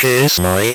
Kiss my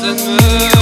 Kapat etme